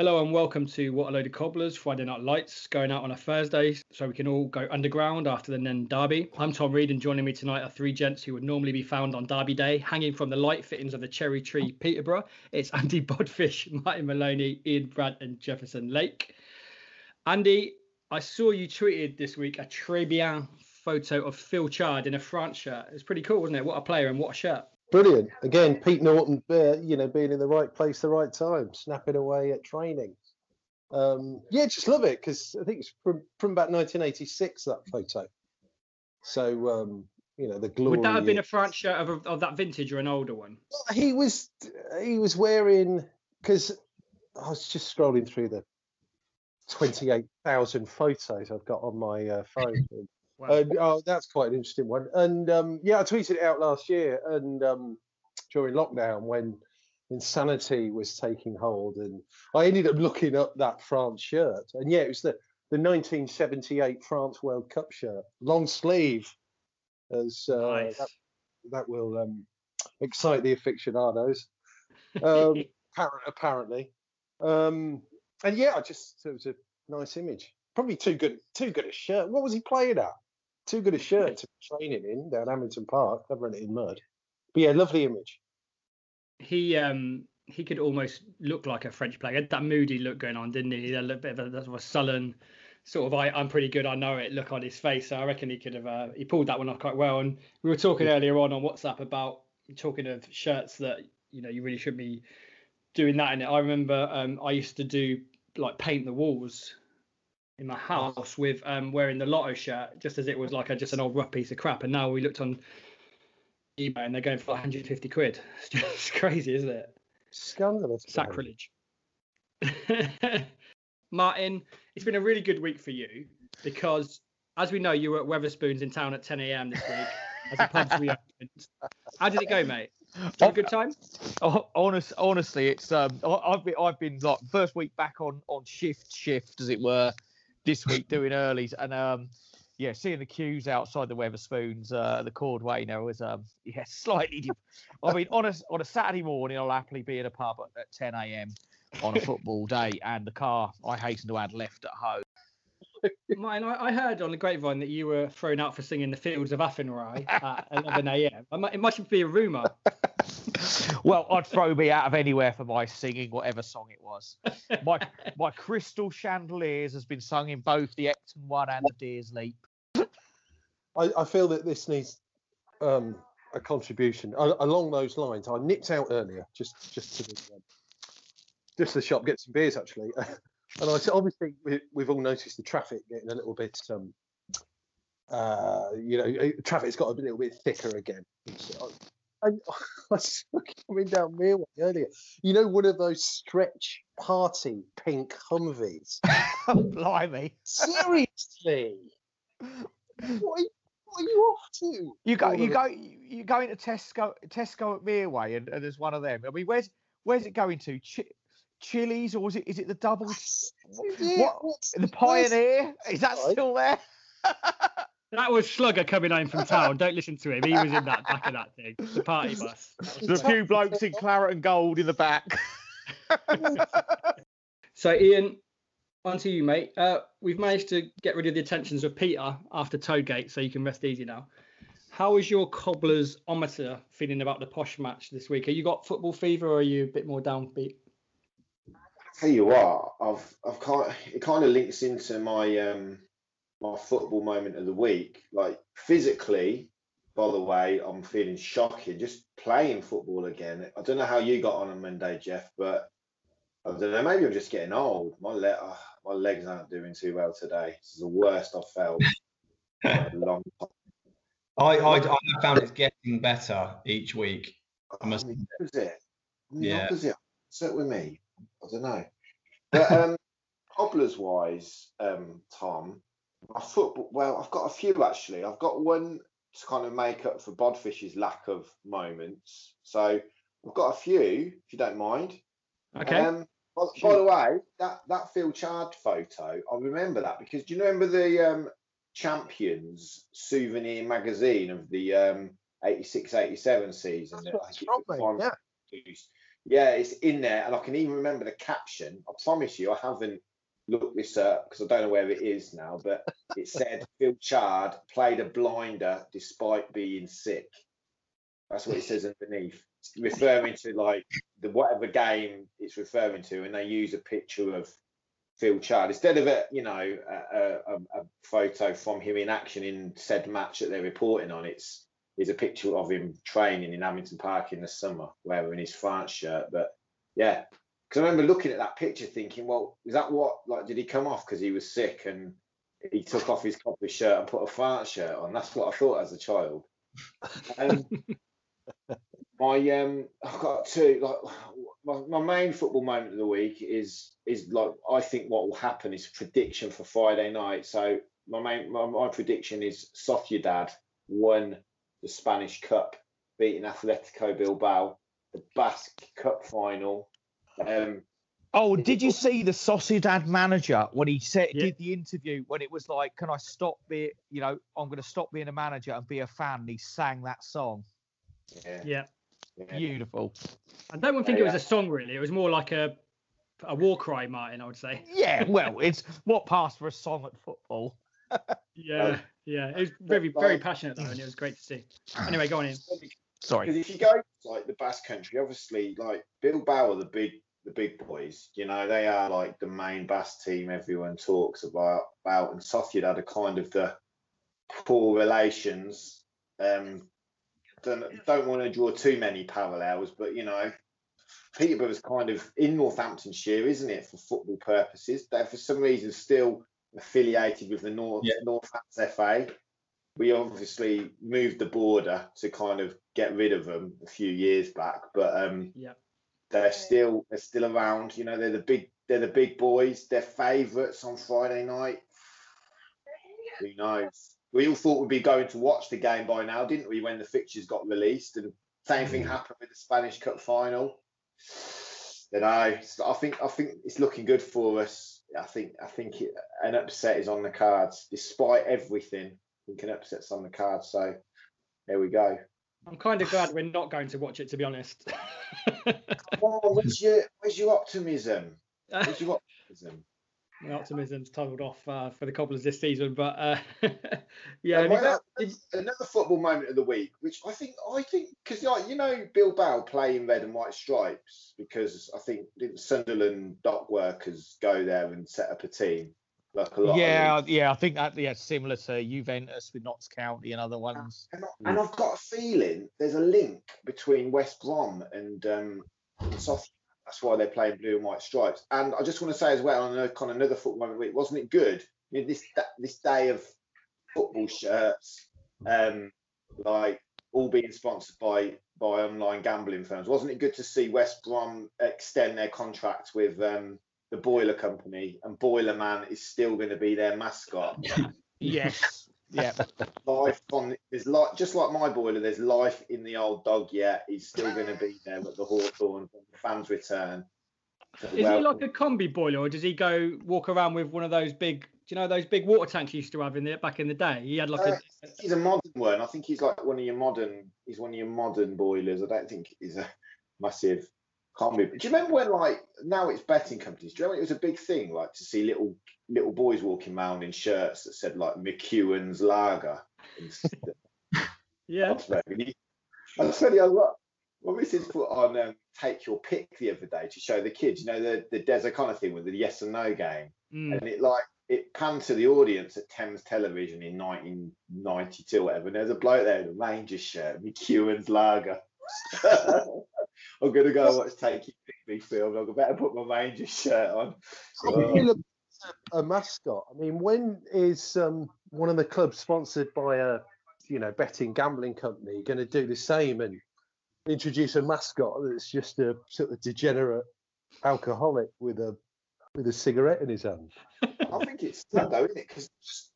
Hello and welcome to What a Load of Cobblers Friday Night Lights going out on a Thursday so we can all go underground after the Nene Derby. I'm Tom Reed and joining me tonight are three gents who would normally be found on Derby Day hanging from the light fittings of the Cherry Tree Peterborough. It's Andy Bodfish, Martin Maloney, Ian Brandt and Jefferson Lake. Andy, I saw you tweeted this week a très bien photo of Phil Chard in a France shirt. It's pretty cool, wasn't it? What a player and what a shirt. Brilliant. Again, Pete Norton, uh, you know, being in the right place, the right time, snapping away at training. Um, yeah, just love it because I think it's from, from about 1986 that photo. So um, you know the glory. Would that have been a France shirt of, of that vintage or an older one? He was he was wearing because I was just scrolling through the 28,000 photos I've got on my uh, phone. Wow. And, oh, that's quite an interesting one. And um, yeah, I tweeted it out last year and um, during lockdown when insanity was taking hold, and I ended up looking up that France shirt. And yeah, it was the the 1978 France World Cup shirt, long sleeve. As uh, nice. that, that will um, excite the aficionados. Um, appar- apparently, um, and yeah, I just it was a nice image. Probably too good, too good a shirt. What was he playing at? Too good a shirt to be training in down Hamilton Park, covering it in mud. But yeah, lovely image. he um he could almost look like a French player. He had that moody look going on, didn't he? He had a little bit of a, a sullen sort of I, I'm pretty good, I know it look on his face. So I reckon he could have uh, he pulled that one off quite well. And we were talking earlier on on WhatsApp about talking of shirts that you know you really should be doing that in it. I remember um I used to do like paint the walls in my house with um wearing the lotto shirt just as it was like a, just an old rough piece of crap. And now we looked on eBay and they're going for like 150 quid. It's just crazy, isn't it? Scandalous. Sacrilege. Martin, it's been a really good week for you because, as we know, you were at Wetherspoons in town at 10 a.m. this week as the pubs reopened. How did it go, mate? Did you have a good time? Oh, honest, honestly, it's um, I- I've been I've been like first week back on on shift shift as it were, this week doing earlys and um, yeah, seeing the queues outside the Wetherspoons, uh, the Causeway, you know, was um, yeah, slightly. Dip- I mean, on a on a Saturday morning, I'll happily be in a pub at, at 10 a.m. on a football day, and the car I hasten to add left at home. Martin, I, I heard on the grapevine that you were thrown out for singing the Fields of Athenry at 11 a.m. It must be a rumour. Well, I'd throw me out of anywhere for my singing whatever song it was. My my crystal chandeliers has been sung in both the Epton one and the Deer's Leap. I, I feel that this needs um, a contribution A- along those lines. I nipped out earlier just just to the, um, just to the shop get some beers actually, and I said obviously we, we've all noticed the traffic getting a little bit um, uh, you know uh, traffic's got a little bit thicker again. Uh, And I was coming down Mereway earlier. You know, one of those stretch party pink Humvees. Blimey. Seriously, what are, you, what are you off to? You go you go you go into Tesco Tesco at Mereway and, and there's one of them. I mean where's where's it going to? Ch- Chili's or is it is it the double Yeah, what- the Pioneer? Is that still there? That was Slugger coming home from town. Don't listen to him. He was in that back of that thing, the party bus. There's a few blokes in claret and gold in the back. So, Ian, on to you, mate. Uh, we've managed to get rid of the attentions of Peter after Toadgate, so you can rest easy now. How is your cobblers ometer feeling about the posh match this week? Are you got football fever, or are you a bit more downbeat? Tell you what, I've I've kind it kind of links into my um my football moment of the week. Like physically, by the way, I'm feeling shocking just playing football again. I don't know how you got on on Monday, Jeff, but I don't know. Maybe I'm just getting old. My le- oh, my legs aren't doing too well today. This is the worst I've felt in a long time. I, I, I found it's getting better each week. I must the opposite. The Yeah. opposite. Sit with me. I don't know. But um, cobblers wise, um, Tom, my football. Well, I've got a few actually. I've got one to kind of make up for Bodfish's lack of moments. So I've got a few, if you don't mind. Okay. Um, by, by the way, that that Phil Chard photo, I remember that because do you remember the um, Champions souvenir magazine of the um, 86-87 season? That's that what I it's think from, the yeah. produced? Yeah, it's in there, and I can even remember the caption. I promise you, I haven't looked this up because I don't know where it is now, but it said Phil Chard played a blinder despite being sick. That's what it says underneath, It's referring to like the whatever game it's referring to, and they use a picture of Phil Chard instead of a you know a, a, a photo from him in action in said match that they're reporting on. It's is a picture of him training in Hamilton Park in the summer, wearing his France shirt. But yeah, because I remember looking at that picture, thinking, well, is that what like did he come off because he was sick and he took off his copper shirt and put a France shirt on? That's what I thought as a child. Um, my um, I've got two. Like my, my main football moment of the week is is like I think what will happen is prediction for Friday night. So my main my, my prediction is Sociedad won the Spanish Cup, beating Atletico Bilbao, the Basque Cup final. Um, Oh, did you see the Sociedad manager when he said Yeah. did the interview when it was like, "Can I stop being, you know, I'm going to stop being a manager and be a fan?" And he sang that song. yeah, Yeah. yeah. Beautiful. I don't think it was Yeah. a song really. It was more like a a war cry, Martin. I would say. Yeah, well, it's what passed for a song at football. Yeah, yeah. It was very very passionate though, and it was great to see. Anyway, go on in. Sorry. Because if you go like the Basque Country, obviously like Bilbao are the big the big boys. You know, they are like the main Basque team everyone talks about about and Sociedad are kind of the poor relations. Um don't don't want to draw too many parallels, but you know, Peterborough's kind of in Northamptonshire, isn't it, for football purposes? They're for some reason still affiliated with the North Yeah. Northants FA we obviously moved the border to kind of get rid of them a few years back, but um, Yeah. they're still they're still around. You know, they're the big they're the big boys. They're favourites on Friday night. Who knows? We all thought we'd be going to watch the game by now, didn't we? When the fixtures got released, and same thing happened with the Spanish Cup final. You know, so I think I think it's looking good for us. I think I think it, an upset is on the cards, despite everything. I think an upset's on the cards. So there we go. I'm kind of glad we're not going to watch it, to be honest. On, where's your where's your optimism? Where's your optimism? My optimism's totaled off uh, for the Cobblers this season, but uh, yeah. Have you well, that- another football moment of the week, which I think I think because like you know Bilbao play in red and white stripes because I think didn't Sunderland dock workers go there and set up a team like a lot. Yeah, yeah, I think that yeah, similar to Juventus with Notts County and other ones. and, I, and I've got a feeling there's a link between West Brom and um, Southampton. That's why they're playing blue and white stripes. And I just want to say as well on a, kind of another football moment, week, wasn't it good? This this day of football shirts, um, like all being sponsored by by online gambling firms. Wasn't it good to see West Brom extend their contract with um, the Boiler Company and Boiler Man is still going to be their mascot? Yes. Yeah. life on there's like just like my boiler there's life in the old dog yet he's still going to be there at the hawthorn when the fans return Is he like a combi boiler, or does he go walk around with one of those big? Do you know those big water tanks you used to have in the back in the day? He had like Uh, a. he's a modern one. I think he's like one of your modern. He's one of your modern boilers. I don't think he's a massive combi. Do you remember when like now it's betting companies? Do you remember it was a big thing like to see little little boys walking around in shirts that said like McEwen's Lager. and stuff? Yeah. I tell you what, my missus put on um, Take Your Pick the other day to show the kids, you know, the, the Desert kind of thing with the yes and no game. Mm. And it like, it panned to the audience at Thames Television in 1992 or whatever. And there's a bloke there in a Rangers shirt, McEwen's Lager. I'm going to go and watch Take Your Pick me film. I better put my Rangers shirt on. If you look at a mascot, I mean, when is um, one of the clubs sponsored by a you know betting gambling company going to do the same and introduce a mascot that's just a sort of degenerate alcoholic with a with a cigarette in his hand? I think it's sad though, isn't it?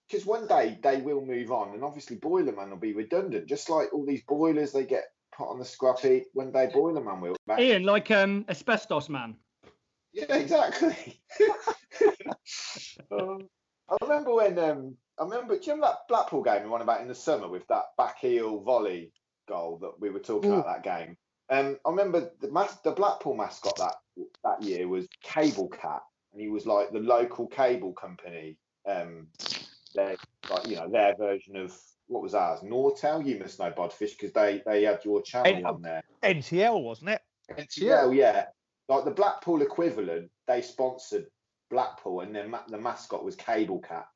Because one day they will move on, and obviously Boilerman will be redundant, just like all these boilers they get put on the scruffy. One day Boilerman will. Back. Ian, like um asbestos man. Yeah, exactly. um, I remember when um, I remember. Do you remember that Blackpool game we won about in the summer with that back heel volley goal that we were talking about that game? Um, I remember the mas- the Blackpool mascot that that year was Cable Cat, and he was like the local cable company. Um, their like you know their version of what was ours, Nortel. You must know Bodfish because they they had your channel And- on there. NTL, wasn't it? NTL, yeah. Like the Blackpool equivalent, they sponsored Blackpool, and then ma- the mascot was Cable Cat.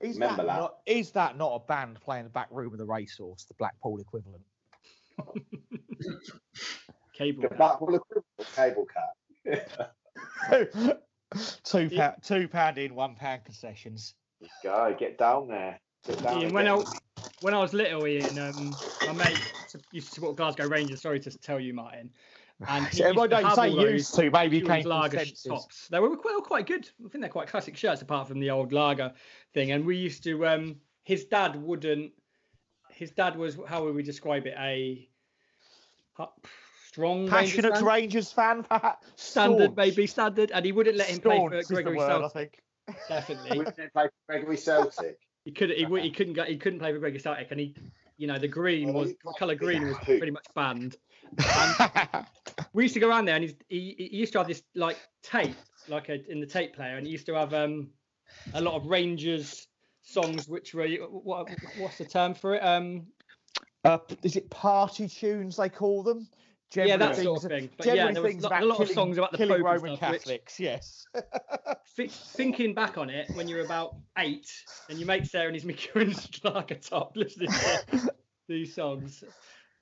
Is Remember that, that? Not, is that not a band playing the back room of the racehorse, the Blackpool equivalent? Cable. The Blackpool equivalent, Cable Cat. two pound, two pound in, one pound concessions. Go get down there. Get down Ian, when I when I was little, Ian, um, my mate used to support Glasgow Rangers. Sorry to tell you, Martin. And he Yeah, well, don't say those used to, maybe you came lager tops. They were quite, they were quite good. I think they're quite classic shirts, apart from the old lager thing. And we used to. Um, his dad wouldn't. His dad was how would we describe it? A hu- strong Rangers Passionate fan? Rangers fan, perhaps. standard, Staunch. maybe standard, and he wouldn't let him play for is Gregory word, I Celtic. think. Definitely, When they played for Gregory Celtic. he couldn't. He, wou- he couldn't go. He couldn't play for Gregory Celtic, and he, you know, the green Oh, was the colour green was pretty much banned. we used to go around there, and he's, he he used to have this like tape, like a, in the tape player, and he used to have um a lot of Rangers songs, which were what what's the term for it? Um, uh, is it party tunes they call them? yeah, that Generally sort of thing. But yeah, there was things a lot of songs about the killing Pope Roman stuff, which- Catholics. Yes. Thi- thinking back on it, when you're about eight and you make Sarah and he's McEwen's lager top listening to these songs,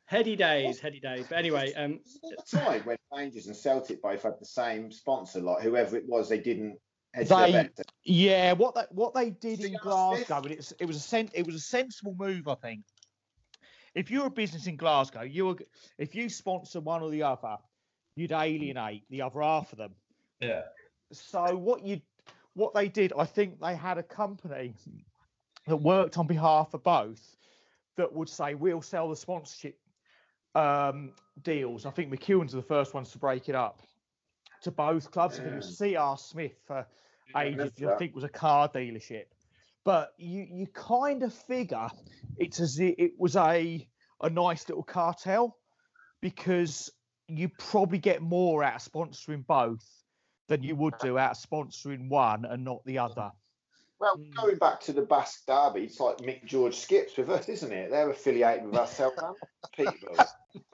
heady days, heady days. But anyway, um, At the time when Rangers and Celtic both had the same sponsor, like whoever it was, they didn't hedge They- Yeah, what they what they did in Glasgow, and it's it was a sen- it was a sensible move, I think. If you're a business in Glasgow, you were if you sponsor one or the other, you'd alienate the other half of them. Yeah. So what you what they did, I think they had a company that worked on behalf of both that would say we'll sell the sponsorship um, deals. I think McEwen's are the first ones to break it up to both clubs. I think it was CR Smith for ages. remember I think was a car dealership. But you you kind of figure it's as i- it was a a nice little cartel because you probably get more out of sponsoring both than you would do out of sponsoring one and not the other. Well, Mm. going back to the Basque Derby, it's like Mick George skips with us, isn't it? They're affiliated with us, Southampton people.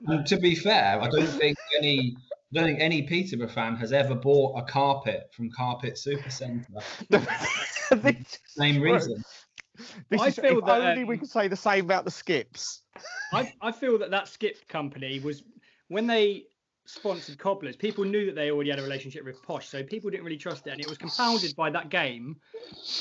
And to be fair, I don't think any I don't think any Peterborough fan has ever bought a carpet from Carpet Supercentre. This- Same reason. this I is, feel if that, only we um, could say the same about the skips. I, I feel that that skip company was when they sponsored Cobblers, people knew that they already had a relationship with Posh, so people didn't really trust it, and it was compounded by that game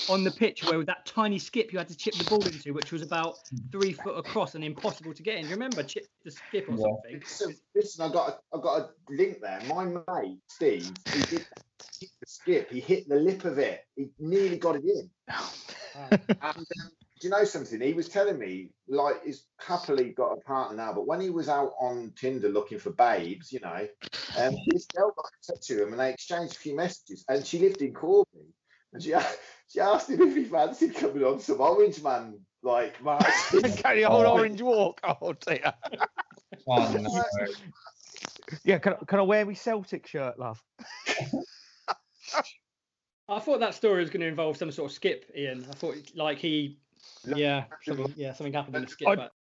on the pitch where with that tiny skip you had to chip the ball into, which was about three foot across and impossible to get in. Do you remember chip the skip or Yeah. something? Listen, listen, I got a, I got a link there. My mate Steve, he did hit the skip. He hit the lip of it. He nearly got it in. And um, do you know something? He was telling me like he's happily got a partner now, but when he was out on Tinder looking for babes, you know, um, this girl got in touch with him and they exchanged a few messages. And she lived in Corby, and she she asked him if he fancied coming on some Orange Man like match. Carry on orange walk. Oh dear. Oh, no. Yeah, can, I- can I wear my Celtic shirt, love? I thought that story was going to involve some sort of skip, Ian. I thought like he, yeah, something, yeah, something happened in the skip. I- But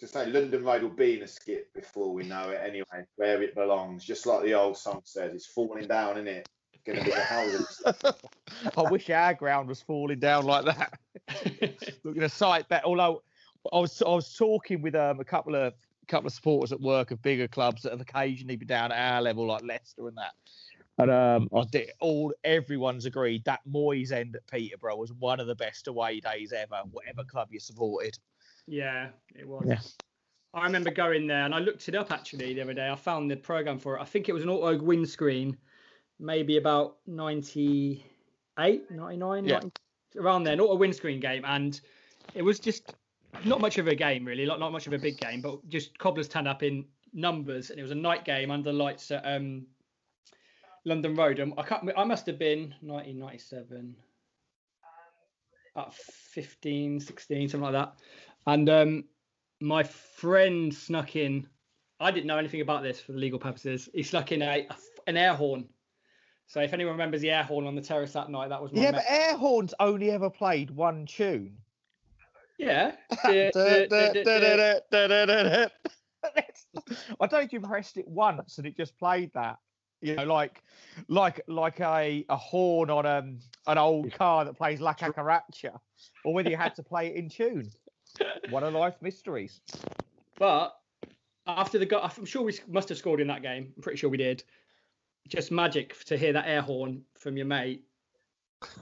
to say London Road will be in a skip before we know it anyway, where it belongs. Just like the old song says, it's falling down, isn't it? Gonna be the house. I wish our ground was falling down like that. Looking a sight better. Although I was I was talking with um, a couple of couple of supporters at work of bigger clubs that have occasionally been down at our level, like Leicester and that. And um, I did all everyone's agreed that Moys end at Peterborough was one of the best away days ever, whatever club you supported. yeah, it was. Yeah. I remember going there and I looked it up actually the other day. I found the program for it. I think it was an auto windscreen, maybe about 98, 99, Yeah. 90 around there, an auto windscreen game. And it was just not much of a game, really, not, not much of a big game, but just cobblers turned up in numbers. And it was a night game under lights at um, London Road. And I, can't, I must have been 1997, at 15, 16, something like that. And um, my friend snuck in. I didn't know anything about this for the legal purposes. He snuck in a, a an air horn. So if anyone remembers the air horn on the terrace that night, that was my Yeah, me- but air horns only ever played one tune. yeah. I don't think you pressed it once and it just played that. You know, like like like a, a horn on um, an old car that plays La Cucaracha, or whether you had to play it in tune. One of life's mysteries. But after the go, I'm sure we must have scored in that game. I'm pretty sure we did. Just magic to hear that air horn from your mate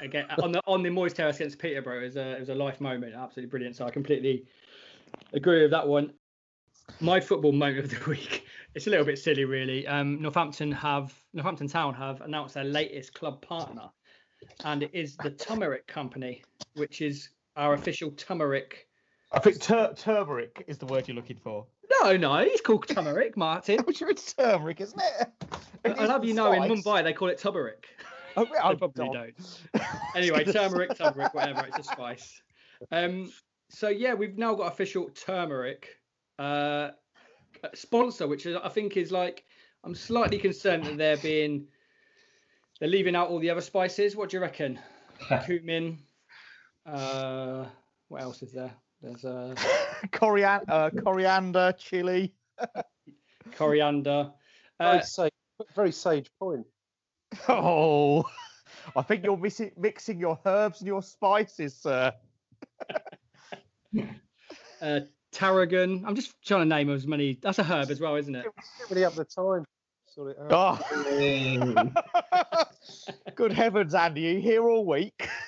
again on the on the Moys Terrace against Peterborough is a it was a life moment. Absolutely brilliant. So I completely agree with that one. My football moment of the week. It's a little bit silly, really. Um, Northampton have Northampton Town have announced their latest club partner, and it is the Turmeric Company, which is our official turmeric. I think tur- turmeric is the word you're looking for. No, no, he's called turmeric, Martin. I'm sure it's turmeric, isn't it? It I'll have you know, in. Mumbai they call it turmeric. Oh, oh, probably don't. Anyway, turmeric, turmeric, whatever. It's a spice. Um, so yeah, we've now got official turmeric uh, sponsor, which is, I think is like I'm slightly concerned that they're being they're leaving out all the other spices. What do you reckon? Cumin. Uh, what else is there? There's uh, Coriander, uh, coriander, chili. coriander. Uh, Very sage, very sage point. Oh, I think you're missing, mixing your herbs and your spices, sir. uh, tarragon. I'm just trying to name as many. That's a herb as well, isn't it? Don't really have the time. to Sort it out. Oh. Good heavens, Andy, you here all week?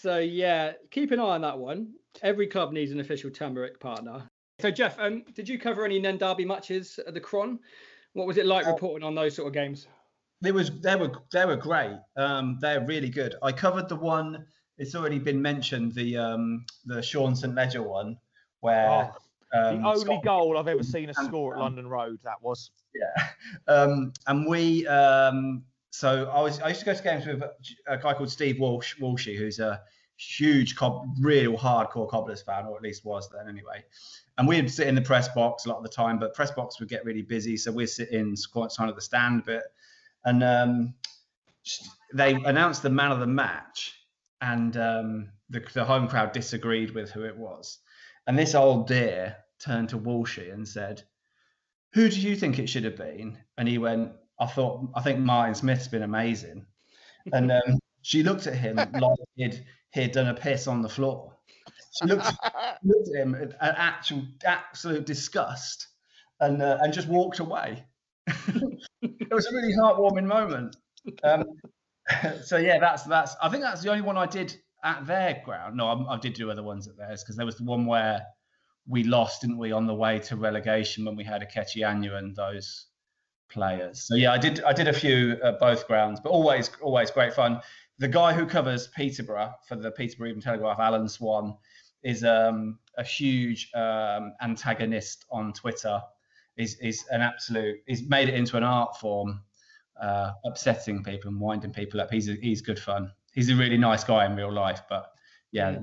So yeah, keep an eye on that one. Every club needs an official turmeric partner. So Jeff, um, did you cover any Nene Derby matches at the Chron? What was it like Uh, reporting on those sort of games? It was they were they were great. Um, they're really good. I covered the one. It's already been mentioned. The um, the Sean St Ledger one, where Oh, um, the only Scott- goal I've ever seen a score at London Road, that was. Yeah. Um, and we, um, so I was, I used to go to games with a guy called Steve Walsh, Walshy, who's a huge, cob, real hardcore Cobblers fan, or at least was then anyway. And we'd sit in the press box a lot of the time, but press box would get really busy. So we'd sit in quite kind of the stand bit. And um, they announced the man of the match, and um, the, the home crowd disagreed with who it was. And this old dear turned to Walshy and said, who do you think it should have been? And he went, I thought, I think Martin Smith's been amazing. And um, she looked at him like he'd, he'd done a piss on the floor. She looked, looked at him at at actual absolute disgust and, uh, and just walked away. it was a really heartwarming moment. Um, so yeah, that's that's. I think that's the only one I did at their ground. No, I, I did do other ones at theirs because there was the one where we lost, didn't we, on the way to relegation when we had a Anu and those players. So yeah, I did I did a few at both grounds, but always always great fun. The guy who covers Peterborough for the Peterborough Evening Telegraph, Alan Swan, is um, a huge um, antagonist on Twitter. Is is an absolute. He's made it into an art form, uh, upsetting people and winding people up. He's a, he's good fun. He's a really nice guy in real life, but yeah,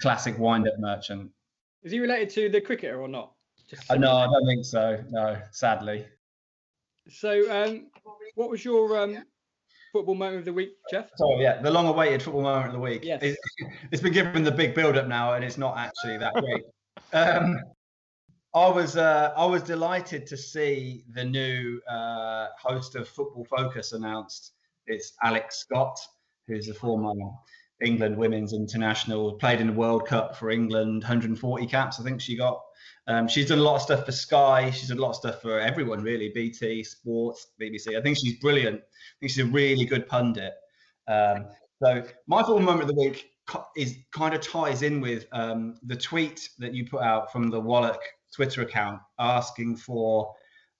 classic wind-up merchant. Is he related to the cricketer or not? Uh, no, I don't think so. No, sadly. So, um, what was your um, football moment of the week, Jeff? So yeah, the long-awaited football moment of the week. Yes. It's, it's been given the big build-up now, and it's not actually that great. um, I was uh, I was delighted to see the new uh, host of Football Focus announced. It's Alex Scott, who's a former England women's international, played in the World Cup for England, 140 caps, I think she got. Um, she's done a lot of stuff for Sky. She's done a lot of stuff for everyone, really. BT, Sports, BBC. I think she's brilliant. I think she's a really good pundit. Um, so my football moment of the week is kind of ties in with um, the tweet that you put out from the Wallach Twitter account asking for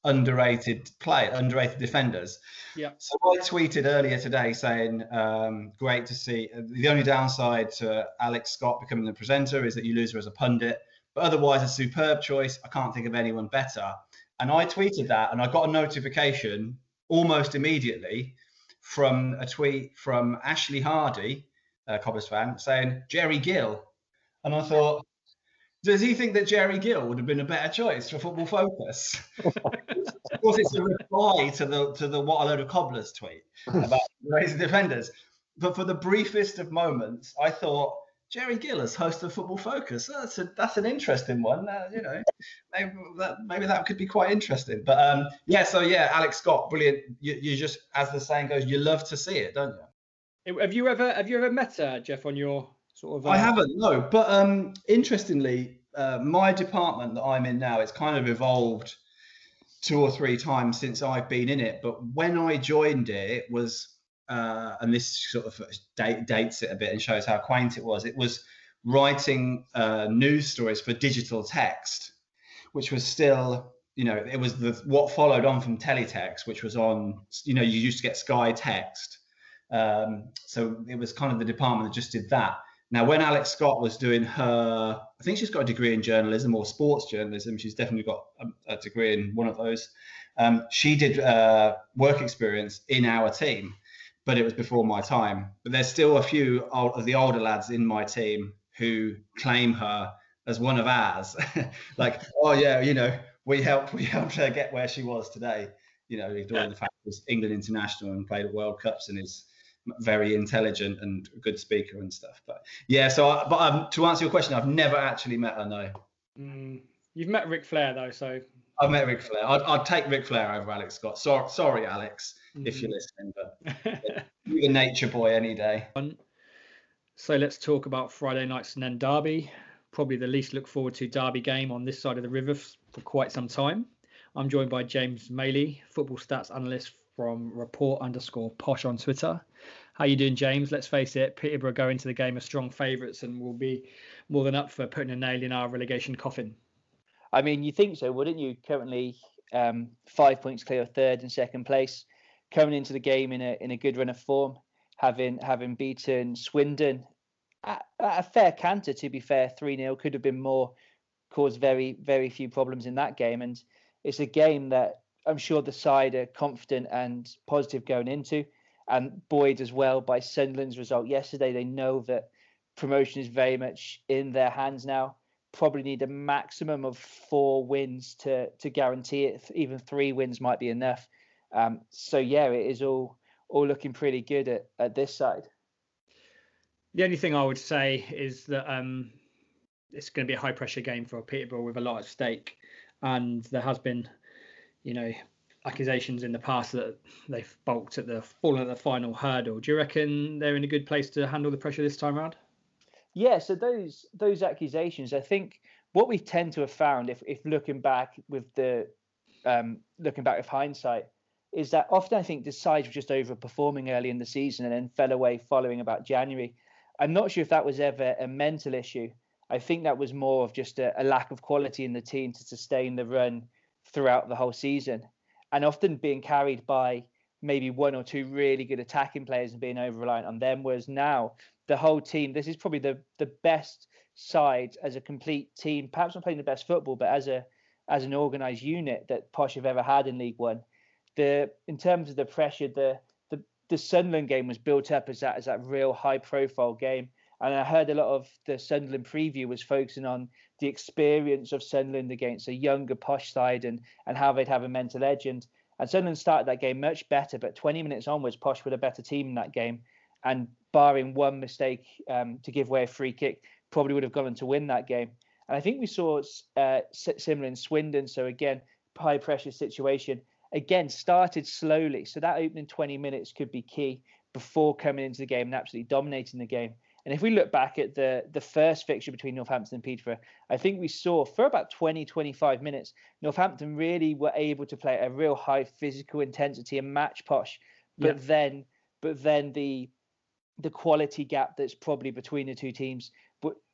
underrated play, underrated defenders. Yeah. So I tweeted earlier today saying, um, great to see. The only downside to Alex Scott becoming the presenter is that you lose her as a pundit, but otherwise a superb choice. I can't think of anyone better. And I tweeted that, and I got a notification almost immediately from a tweet from Ashley Hardy, a Cobblers fan, saying Jerry Gill. And I thought, does he think that Jerry Gill would have been a better choice for Football Focus? of course, it's a reply to the to the what a load of cobblers tweet about raising defenders. But for the briefest of moments, I thought Jerry Gill as host of Football Focus. That's a that's an interesting one. Uh, you know, maybe that maybe that could be quite interesting. But um, yeah, so yeah, Alex Scott, brilliant. You, you just, as the saying goes, you love to see it, don't you? Have you ever have you ever met uh, Jeff on your sort of? Uh... I haven't, no. But um, interestingly, uh, my department that I'm in now, it's kind of evolved two or three times since I've been in it. But when I joined it, it was, uh, and this sort of date, dates it a bit and shows how quaint it was. It was writing uh, news stories for digital text, which was still, you know, it was the what followed on from teletext, which was on, you know, you used to get Sky Text. Um, so it was kind of the department that just did that. Now, when Alex Scott was doing her, I think she's got a degree in journalism or sports journalism. She's definitely got a, a degree in one of those. Um, she did uh, work experience in our team, but it was before my time. But there's still a few of the older lads in my team who claim her as one of ours. like, oh yeah, you know, we helped we helped her get where she was today. You know, ignoring the fact that was England international and played at World Cups and is very intelligent and a good speaker and stuff. But yeah, so I, but um, to answer your question, I've never actually met her. No. Mm, you've met Ric Flair though, so. I've met Ric Flair. I'd, I'd take Ric Flair over Alex Scott. So, sorry, Alex, mm. if you're listening, but you're the nature boy any day. So let's talk about Friday night's Nene Derby. Probably the least look forward to Derby game on this side of the river for quite some time. I'm joined by James Maley, football stats analyst from report underscore posh on Twitter. How you doing, James? Let's face it, Peterborough go into the game as strong favourites and will be more than up for putting a nail in our relegation coffin. I mean, you think so, wouldn't you? Currently, um, five points clear of third and second place, coming into the game in a in a good run of form, having having beaten Swindon at, at a fair canter. To be fair, three 0 could have been more, caused very very few problems in that game, and it's a game that I'm sure the side are confident and positive going into and buoyed as well by Sunderland's result yesterday. They know that promotion is very much in their hands now. Probably need a maximum of four wins to to guarantee it. Even three wins might be enough. Um, so yeah, it is all all looking pretty good at, at this side. The only thing I would say is that um, it's going to be a high pressure game for Peterborough with a lot at stake, and there has been, you know, accusations in the past that they've balked at the fallen at the final hurdle. Do you reckon they're in a good place to handle the pressure this time around? Yeah, so those those accusations, I think what we tend to have found, if if looking back with the um, looking back with hindsight, is that often I think the sides were just overperforming early in the season and then fell away following about January. I'm not sure if that was ever a mental issue. I think that was more of just a, a lack of quality in the team to sustain the run throughout the whole season. And often being carried by maybe one or two really good attacking players and being over reliant on them. Whereas now the whole team, this is probably the the best side as a complete team, perhaps not playing the best football, but as a as an organised unit that Posh have ever had in League One. The in terms of the pressure, the the the Sunderland game was built up as that as that real high profile game. And I heard a lot of the Sunderland preview was focusing on the experience of Sunderland against a younger posh side and and how they'd have a mental edge. And, and Sunderland started that game much better, but 20 minutes onwards, Posh were a better team in that game. And barring one mistake um, to give away a free kick, probably would have gone on to win that game. And I think we saw uh, similar in Swindon. So again, high pressure situation. Again, started slowly. So that opening 20 minutes could be key before coming into the game and absolutely dominating the game. And if we look back at the the first fixture between Northampton and Peterborough, I think we saw for about 20, 25 minutes, Northampton really were able to play a real high physical intensity and match posh. But yeah. then but then the the quality gap that's probably between the two teams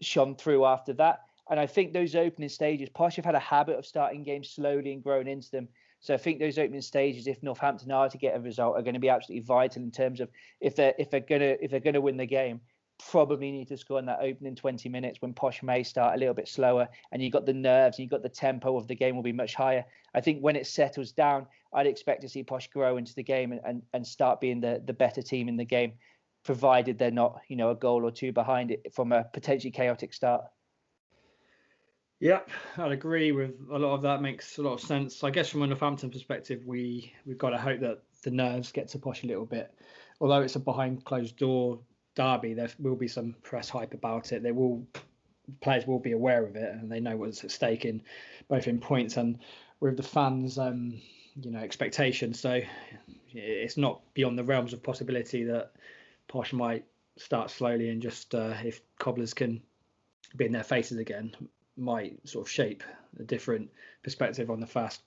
shone through after that. And I think those opening stages, Posh have had a habit of starting games slowly and growing into them. So I think those opening stages, if Northampton are to get a result, are going to be absolutely vital in terms of if they're if they're gonna if they're gonna win the game probably need to score in that opening 20 minutes when Posh may start a little bit slower and you've got the nerves and you've got the tempo of the game will be much higher. I think when it settles down, I'd expect to see Posh grow into the game and, and, and start being the, the better team in the game, provided they're not, you know, a goal or two behind it from a potentially chaotic start. Yep, I'd agree with a lot of that. Makes a lot of sense. I guess from a Northampton perspective, we we've got to hope that the nerves get to Posh a little bit. Although it's a behind closed door derby, there will be some press hype about it. They will players will be aware of it and they know what's at stake in both in points and with the fans um you know expectations so it's not beyond the realms of possibility that Posh might start slowly and just uh, if cobblers can be in their faces again might sort of shape a different perspective on the first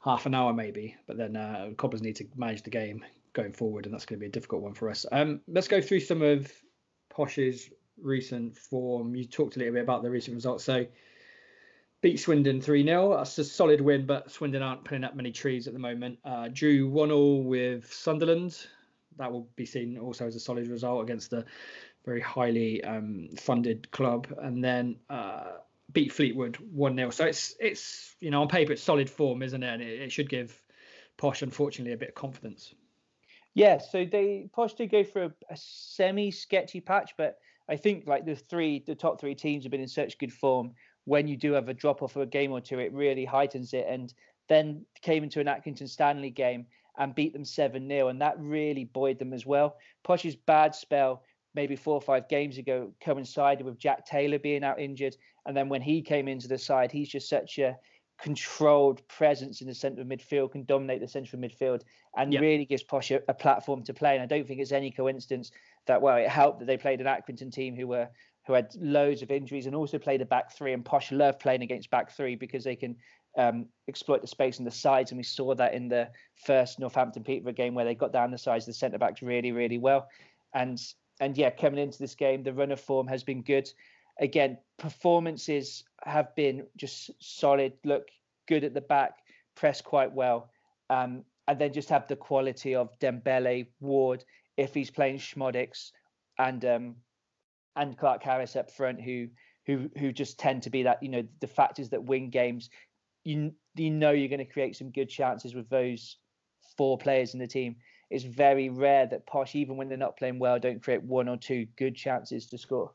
half an hour maybe but then uh, cobblers need to manage the game going forward, and that's going to be a difficult one for us. Um, let's go through some of Posh's recent form. You talked a little bit about the recent results. So beat Swindon 3 0. That's a solid win, but Swindon aren't putting up many trees at the moment. Uh, drew 1 0 with Sunderland. That will be seen also as a solid result against a very highly um, funded club. And then uh, beat Fleetwood 1 0. So it's, it's, you know, on paper, it's solid form, isn't it? And it, it should give Posh, unfortunately, a bit of confidence. Yeah, so they Posh go for a, a semi-sketchy patch, but I think like the three, the top three teams have been in such good form. When you do have a drop off of a game or two, it really heightens it. And then came into an Accrington Stanley game and beat them 7 0, and that really buoyed them as well. Posh's bad spell, maybe four or five games ago, coincided with Jack Taylor being out injured. And then when he came into the side, he's just such a controlled presence in the centre of midfield, can dominate the central midfield, and yep. really gives Posh a, a, platform to play. And I don't think it's any coincidence that well, it helped that they played an Accrington team who were who had loads of injuries and also played a back three. And Posh love playing against back three because they can um, exploit the space on the sides, and we saw that in the first Northampton Peterborough game where they got down the sides of the centre backs really, really well. And and yeah, coming into this game, the run of form has been good again, performances have been just solid. Look good at the back, press quite well, um, and then just have the quality of Dembele, Ward, if he's playing Szmodics, and um, and Clarke-Harris up front, who who who just tend to be that you know the factors that win games. You you know you're going to create some good chances with those four players in the team. It's very rare that Posh, even when they're not playing well, don't create one or two good chances to score.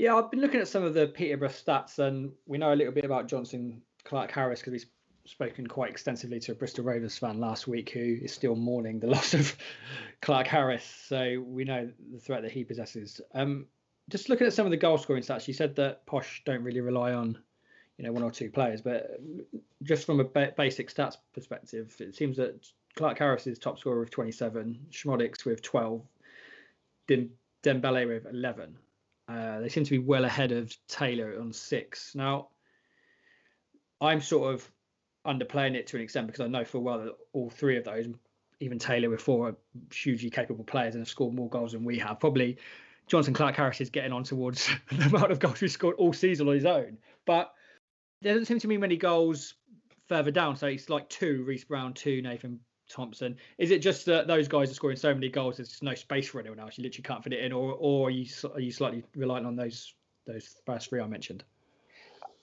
Yeah, I've been looking at some of the Peterborough stats, and we know a little bit about Johnson Clark Harris because we've spoken quite extensively to a Bristol Rovers fan last week who is still mourning the loss of Clarke-Harris. So we know the threat that he possesses. Um, just looking at some of the goal scoring stats, you said that Posh don't really rely on, you know, one or two players, but just from a ba- basic stats perspective, it seems that Clarke-Harris is top scorer with 27, Szmodics with 12, Dem- Dembele with 11. Uh, they seem to be well ahead of Taylor on six. Now, I'm sort of underplaying it to an extent because I know for well that all three of those, even Taylor with four, are hugely capable players and have scored more goals than we have. Probably Jonson Clarke-Harris is getting on towards the amount of goals we've scored all season on his own. But there doesn't seem to be many goals further down. So it's like two Reece Brown, two Nathan Thompson. Is it just that those guys are scoring so many goals? There's just no space for anyone else. You literally can't fit it in, or or are you are you slightly reliant on those those first three I mentioned?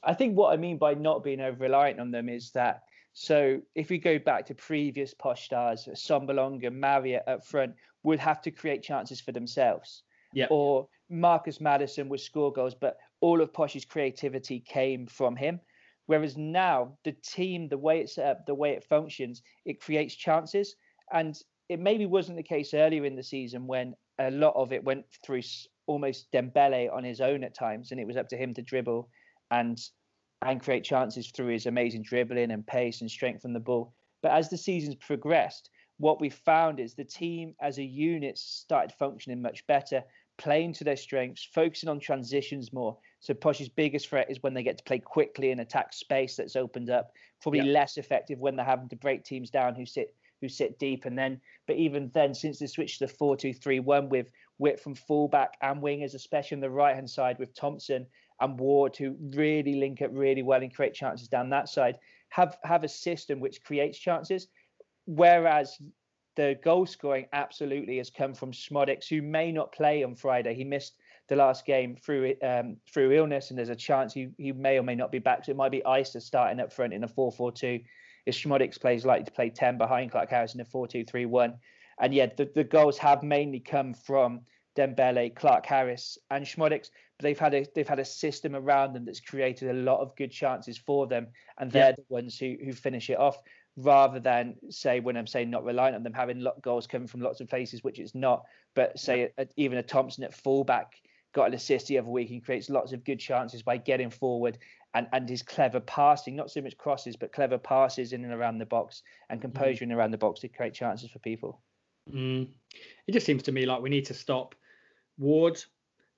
I think what I mean by not being over reliant on them is that. So if we go back to previous posh stars, Assombalonga, Marriott up front would have to create chances for themselves. Yeah. Or Marcus Maddison would score goals, but all of Posh's creativity came from him. Whereas now the team, the way it's set up, the way it functions, it creates chances. And it maybe wasn't the case earlier in the season when a lot of it went through almost Dembele on his own at times, and it was up to him to dribble and and create chances through his amazing dribbling and pace and strength from the ball. But as the seasons progressed, what we found is the team as a unit started functioning much better, playing to their strengths, focusing on transitions more. So Posh's biggest threat is when they get to play quickly and attack space that's opened up. Probably yeah. less effective when they're having to break teams down who sit who sit deep. And then, but even then, since they switched to the four-two-three-one with Witt from fullback and wingers, especially on the right hand side with Thompson and Ward, who really link up really well and create chances down that side, have have a system which creates chances. Whereas the goal scoring absolutely has come from Szmodics, who may not play on Friday. He missed the last game through um, through illness, and there's a chance he, he may or may not be back. So it might be Eisa starting up front in a 4-4-2. If Szmodics plays likely to play 10 behind Clarke-Harris in a 4-2-3-1. And yet the, the goals have mainly come from Dembele, Clarke-Harris, and Szmodics, but they've had a they've had a system around them that's created a lot of good chances for them, and they're yeah. the ones who who finish it off rather than say when I'm saying not reliant on them having lot goals coming from lots of places, which it's not. But say a, even a Thompson at fullback got an assist the other week and creates lots of good chances by getting forward and and his clever passing, not so much crosses, but clever passes in and around the box and mm-hmm. composure mm. in around the box to create chances for people. Mm. It just seems to me like we need to stop Ward,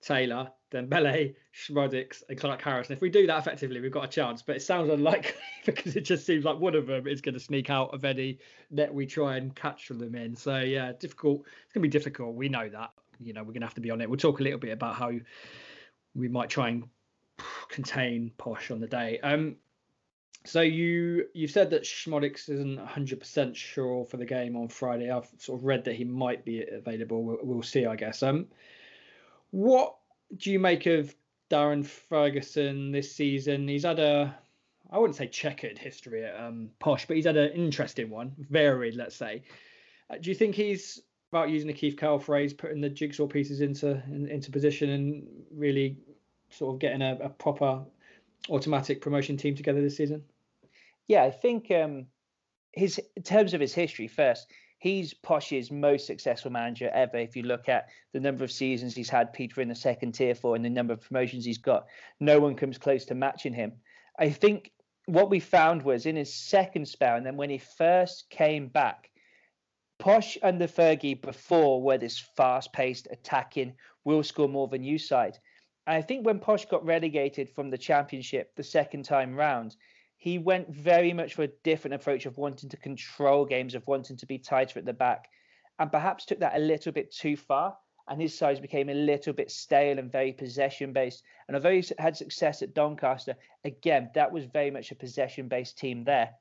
Taylor, Dembele, Szmodics, and Clarke-Harris. And if we do that effectively, we've got a chance. But it sounds unlikely because it just seems like one of them is going to sneak out of any net we try and catch them in. So yeah, difficult. It's going to be difficult. We know that. You know, we're going to have to be on it. We'll talk a little bit about how we might try and contain Posh on the day. Um, so you you've said that Szmodics isn't 100% sure for the game on Friday. I've sort of read that he might be available. We'll, we'll see, I guess. Um, what do you make of Darren Ferguson this season? He's had a, I wouldn't say checkered history at um, Posh, but he's had an interesting one, varied, let's say. Uh, do you think he's about using the Keith Curle phrase, putting the jigsaw pieces into in, into position and really sort of getting a, a, proper automatic promotion team together this season? Yeah, I think um, his in terms of his history first he's Posh's most successful manager ever. If you look at the number of seasons he's had Peter in the second tier for and the number of promotions he's got, no one comes close to matching him. I think what we found was in his second spell, and then when he first came back, Posh under Fergie before were this fast-paced, attacking, will score more than you side. And I think when Posh got relegated from the championship the second time round, he went very much for a different approach of wanting to control games, of wanting to be tighter at the back, and perhaps took that a little bit too far. And his sides became a little bit stale and very possession based. And although he had success at Doncaster, again, that was very much a possession based team there.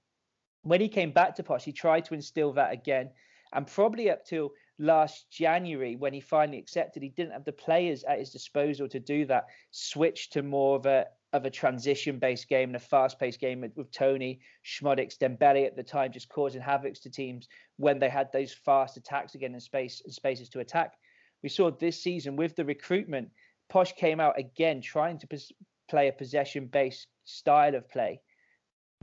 When he came back to Posh, he tried to instill that again. And probably up till last January, when he finally accepted he didn't have the players at his disposal to do that, switched to more of a of a transition-based game and a fast-paced game with, Toney, Szmodics, Dembele at the time, just causing havoc to teams when they had those fast attacks again in space and spaces to attack. We saw this season with the recruitment, Posh came out again trying to pos- play a possession-based style of play,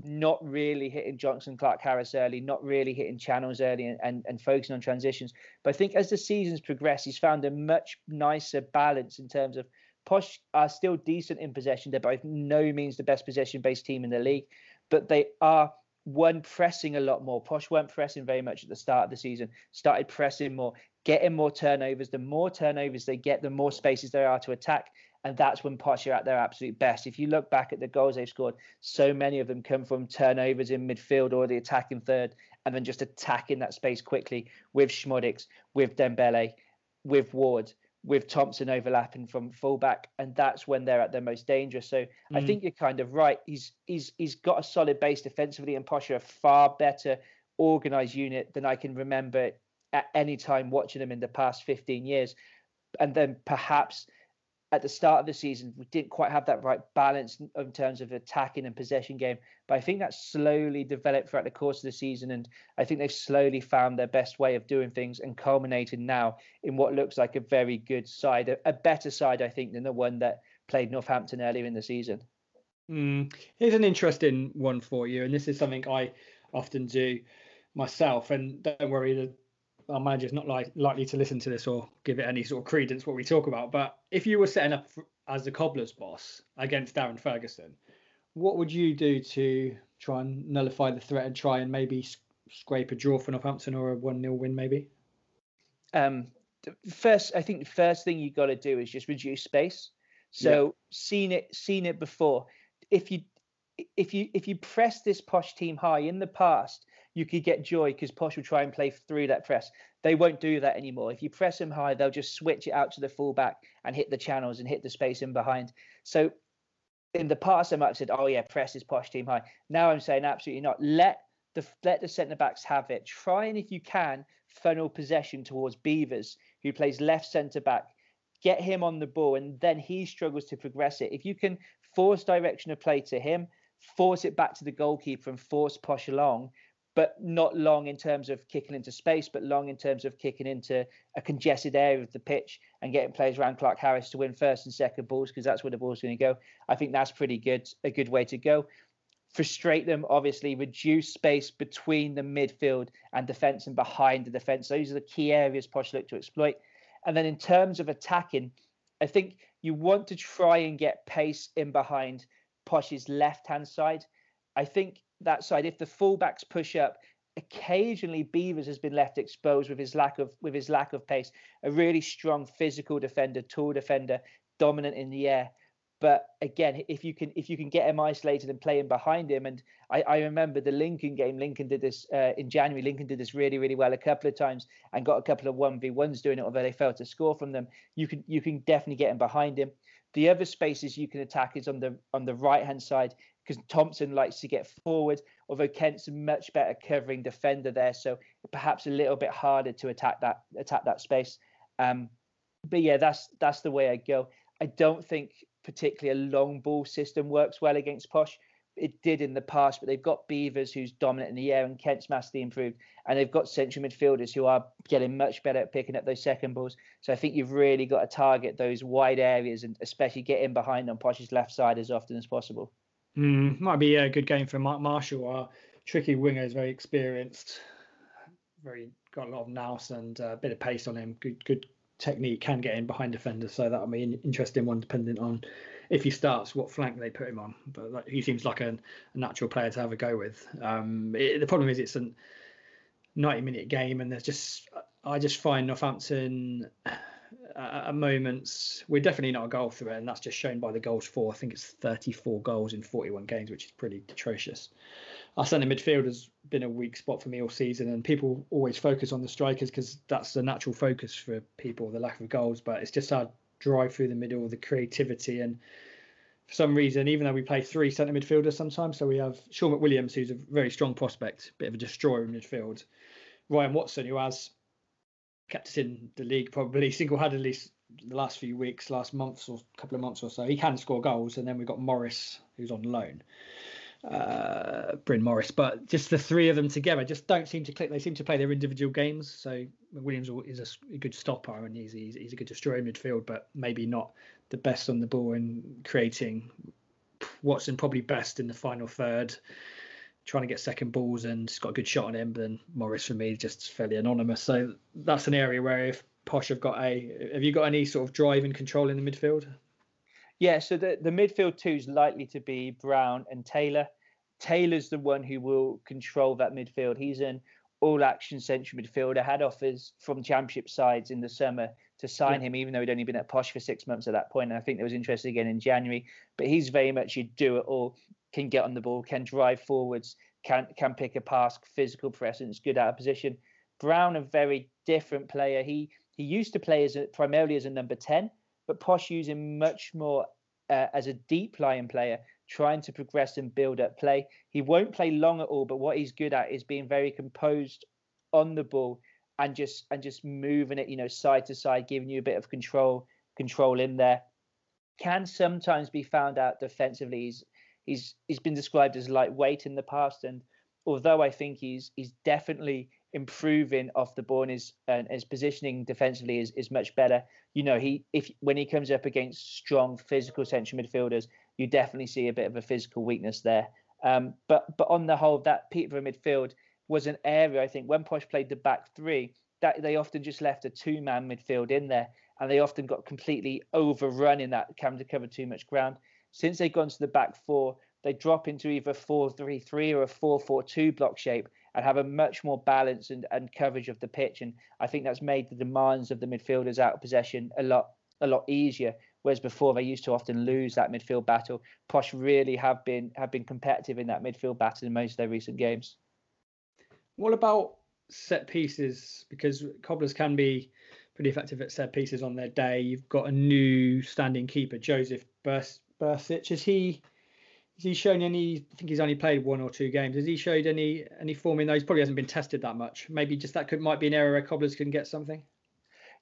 not really hitting Jonson Clarke-Harris early, not really hitting channels early and, and, and focusing on transitions. But I think as the seasons progress, he's found a much nicer balance in terms of Posh are still decent in possession. They're by no means the best possession based team in the league, but they are one pressing a lot more. Posh weren't pressing very much at the start of the season, started pressing more, getting more turnovers. The more turnovers they get, the more spaces there are to attack. And that's when Posh are at their absolute best. If you look back at the goals they've scored, so many of them come from turnovers in midfield or the attacking third, and then just attacking that space quickly with Szmodics, with Dembele, with Ward with Thompson overlapping from fullback, and that's when they're at their most dangerous. So I Mm. think you're kind of right. He's he's he's got a solid base defensively, and are a far better organized unit than I can remember at any time watching them in the past 15 years. And then perhaps at the start of the season, we didn't quite have that right balance in- terms of attacking and possession game. But I think that's slowly developed throughout the course of the season. And I think they've slowly found their best way of doing things and culminated now in what looks like a very good side, a, better side, I think, than the one that played Northampton earlier in the season. Mm. Here's an interesting one for you, and this is something I often do myself. And don't worry, the, our manager's not like, likely to listen to this or give it any sort of credence what we talk about. But if you were setting up as the cobbler's boss against Darren Ferguson, what would you do to try and nullify the threat and try and maybe scrape a draw for Northampton or a one 0 win, maybe? um first i think the first thing you got to do is just reduce space so seen it seen it before if you if you if you press this posh team high in the past you could get joy because posh will try and play through that press. They won't do that anymore. If you press them high they'll just switch it out to the fullback and hit the channels and hit the space in behind. So in the past i might have said oh yeah press this posh team high. Now i'm saying absolutely not. Let the let the centre backs have it. Try and if you can funnel possession towards Beevers who plays left centre back get him on the ball and then he struggles to progress it. If you can force direction of play to him force it back to the goalkeeper and force posh along but not long in terms of kicking into space, but long in terms of kicking into a congested area of the pitch and getting players around Clarke-Harris to win first and second balls because that's where the ball's going to go. I think that's pretty good, a good way to go. Frustrate them, obviously, reduce space between the midfield and defence and behind the defence. Those are the key areas Posh look to exploit. And then in terms of attacking, I think you want to try and get pace in behind Posh's left hand side. I think that side, if the fullbacks push up, occasionally Beevers has been left exposed with his lack of with his lack of pace. A really strong physical defender, tall defender, dominant in the air. But again, if you can if you can get him isolated and play him behind him, and I, I remember the Lincoln game. Lincoln did this uh, in January. Lincoln did this really really well a couple of times and got a couple of one v ones doing it, although they failed to score from them. You can you can definitely get him behind him. The other spaces you can attack is on the on the right hand side because Thompson likes to get forward, although Kent's a much better covering defender there, so perhaps a little bit harder to attack that attack that space. Um, but yeah, that's that's the way I go. I don't think particularly a long ball system works well against Posh. It did in the past, but they've got Beevers who's dominant in the air and Kent's massively improved, and they've got central midfielders who are getting much better at picking up those second balls. So I think you've really got to target those wide areas and especially get in behind on Posh's left side as often as possible. Mm, might be a good game for Mark Marshall. Our tricky winger is very experienced, very got a lot of nous and a bit of pace on him. Good, good technique. Can get in behind defenders, so that'll be an interesting one, depending on if he starts, what flank they put him on. But like, he seems like a, a, natural player to have a go with. Um, it, the problem is it's a 90 minute game, and there's just I just find Northampton at moments we're definitely not a goal threat, and that's just shown by the goals for. I think it's 34 goals in 41 games, which is pretty atrocious. Our centre midfield has been a weak spot for me all season, and people always focus on the strikers because that's the natural focus for people, the lack of goals. But it's just our drive through the middle, the creativity, and for some reason, even though we play three centre midfielders sometimes, so we have Shaun McWilliams, who's a very strong prospect, bit of a destroyer in midfield. Ryan Watson, who has kept us in the league probably single-handedly the last few weeks, last months or couple of months or so. He can score goals, and then we've got Morris, who's on loan, uh, Bryn Morris. But just the three of them together just don't seem to click. They seem to play their individual games. So Williams is a, good stopper, and he's, he's he's a good destroyer in midfield, but maybe not the best on the ball in creating. Watson probably best in the final third trying to get second balls and got a good shot on him. But then Morris for me just fairly anonymous. So that's an area where if Posh have got a, have you got any sort of drive and control in the midfield? Yeah, so the, the midfield two is likely to be Brown and Taylor. Taylor's the one who will control that midfield. He's an all action central midfielder, had offers from championship sides in the summer to sign yeah. him, even though he'd only been at Posh for six months at that point. And I think there was interest again in January. But he's very much you do it all can get on the ball, can drive forwards, can can pick a pass, physical presence, good out of position. Brown, a very different player. He He used to play as a, primarily as a number 10, but Posh used him much more uh, as a deep lying player, trying to progress and build up play. He won't play long at all, but what he's good at is being very composed on the ball and just and just moving it, you know, side to side, giving you a bit of control control in there. Can sometimes be found out defensively. He's he's he's been described as lightweight in the past, and although I think he's he's definitely improving off the ball and his and his positioning defensively is, is much better. You know, he if when he comes up against strong physical central midfielders, you definitely see a bit of a physical weakness there. Um, but but on the whole, that Peterborough midfield was an area I think when Posh played the back three, that they often just left a two-man midfield in there, and they often got completely overrun in that having to cover too much ground. Since they've gone to the back four, they drop into either 4-3-3 or a 4-4-2 block shape and have a much more balance and, and coverage of the pitch. And I think that's made the demands of the midfielders out of possession a lot a lot easier. Whereas before they used to often lose that midfield battle. Posh really have been have been competitive in that midfield battle in most of their recent games. What about set pieces? Because cobblers can be pretty effective at set pieces on their day. You've got a new standing keeper, Josef Bursik. Is he has he shown any? I think he's only played one or two games. Has he showed any any form in those? Probably hasn't been tested that much. Maybe just that could might be an area where Cobblers can get something.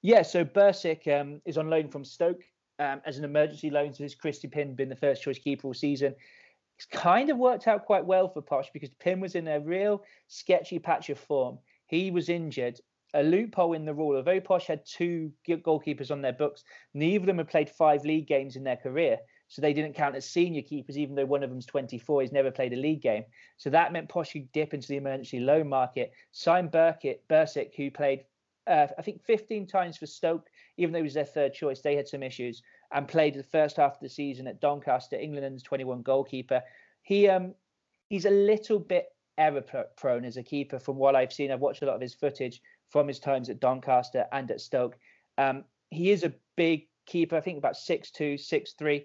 Yeah, so Bursik um, is on loan from Stoke um, as an emergency loan. So his Christy Pym been the first choice keeper all season. It's kind of worked out quite well for Posh because Pym was in a real sketchy patch of form. He was injured. A loophole in the rule. Although Posh had two goalkeepers on their books, neither of them had played five league games in their career. So they didn't count as senior keepers, even though one of them's 24. He's never played a league game. So that meant Posh dip into the emergency loan market. Sign Burkitt, Bursik, who played, uh, I think, 15 times for Stoke, even though he was their third choice. They had some issues and played the first half of the season at Doncaster, England's 21 goalkeeper. He um he's a little bit error prone as a keeper from what I've seen. I've watched a lot of his footage from his times at Doncaster and at Stoke. Um, he is a big keeper, I think about 6'2, 6'3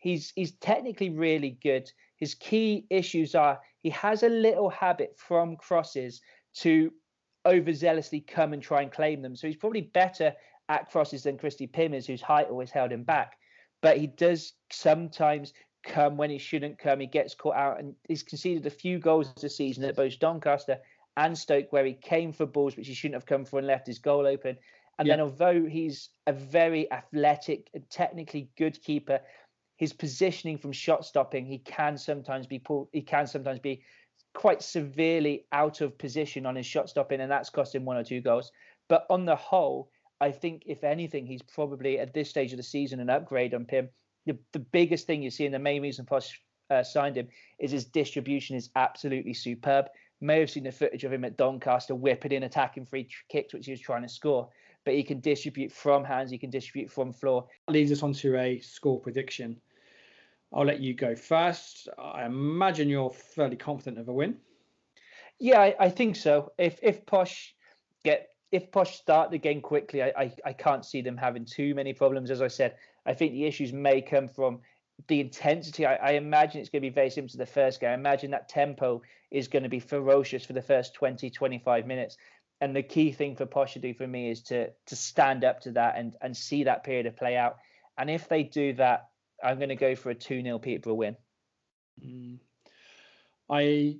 he's he's technically really good. His key issues are he has a little habit from crosses to overzealously come and try and claim them. So he's probably better at crosses than Christy Pym is, whose height always held him back. But he does sometimes come when he shouldn't come. He gets caught out and he's conceded a few goals this season at both Doncaster and Stoke, where he came for balls which he shouldn't have come for and left his goal open. And yeah. then, although he's a very athletic and technically good keeper, his positioning from shot stopping, he can sometimes be pulled, he can sometimes be quite severely out of position on his shot stopping, and that's cost him one or two goals. But on the whole, I think if anything, he's probably at this stage of the season an upgrade on Pym. The, the biggest thing you see, and the main reason Posh uh, signed him, is his distribution is absolutely superb. May have seen the footage of him at Doncaster whipping in attacking free kicks, which he was trying to score. But he can distribute from hands, he can distribute from floor. Leads us on to a score prediction. I'll let you go first. I imagine you're fairly confident of a win. Yeah, I, I think so. If if Posh get if Posh start the game quickly, I, I, I can't see them having too many problems. As I said, I think the issues may come from the intensity. I, I imagine it's going to be very similar to the first game. I imagine that tempo is going to be ferocious for the first 20, 25 minutes. And the key thing for Posh to do for me is to to stand up to that and and see that period of play out. And if they do that, I'm going to go for a 2 0 Peterborough win. Mm. I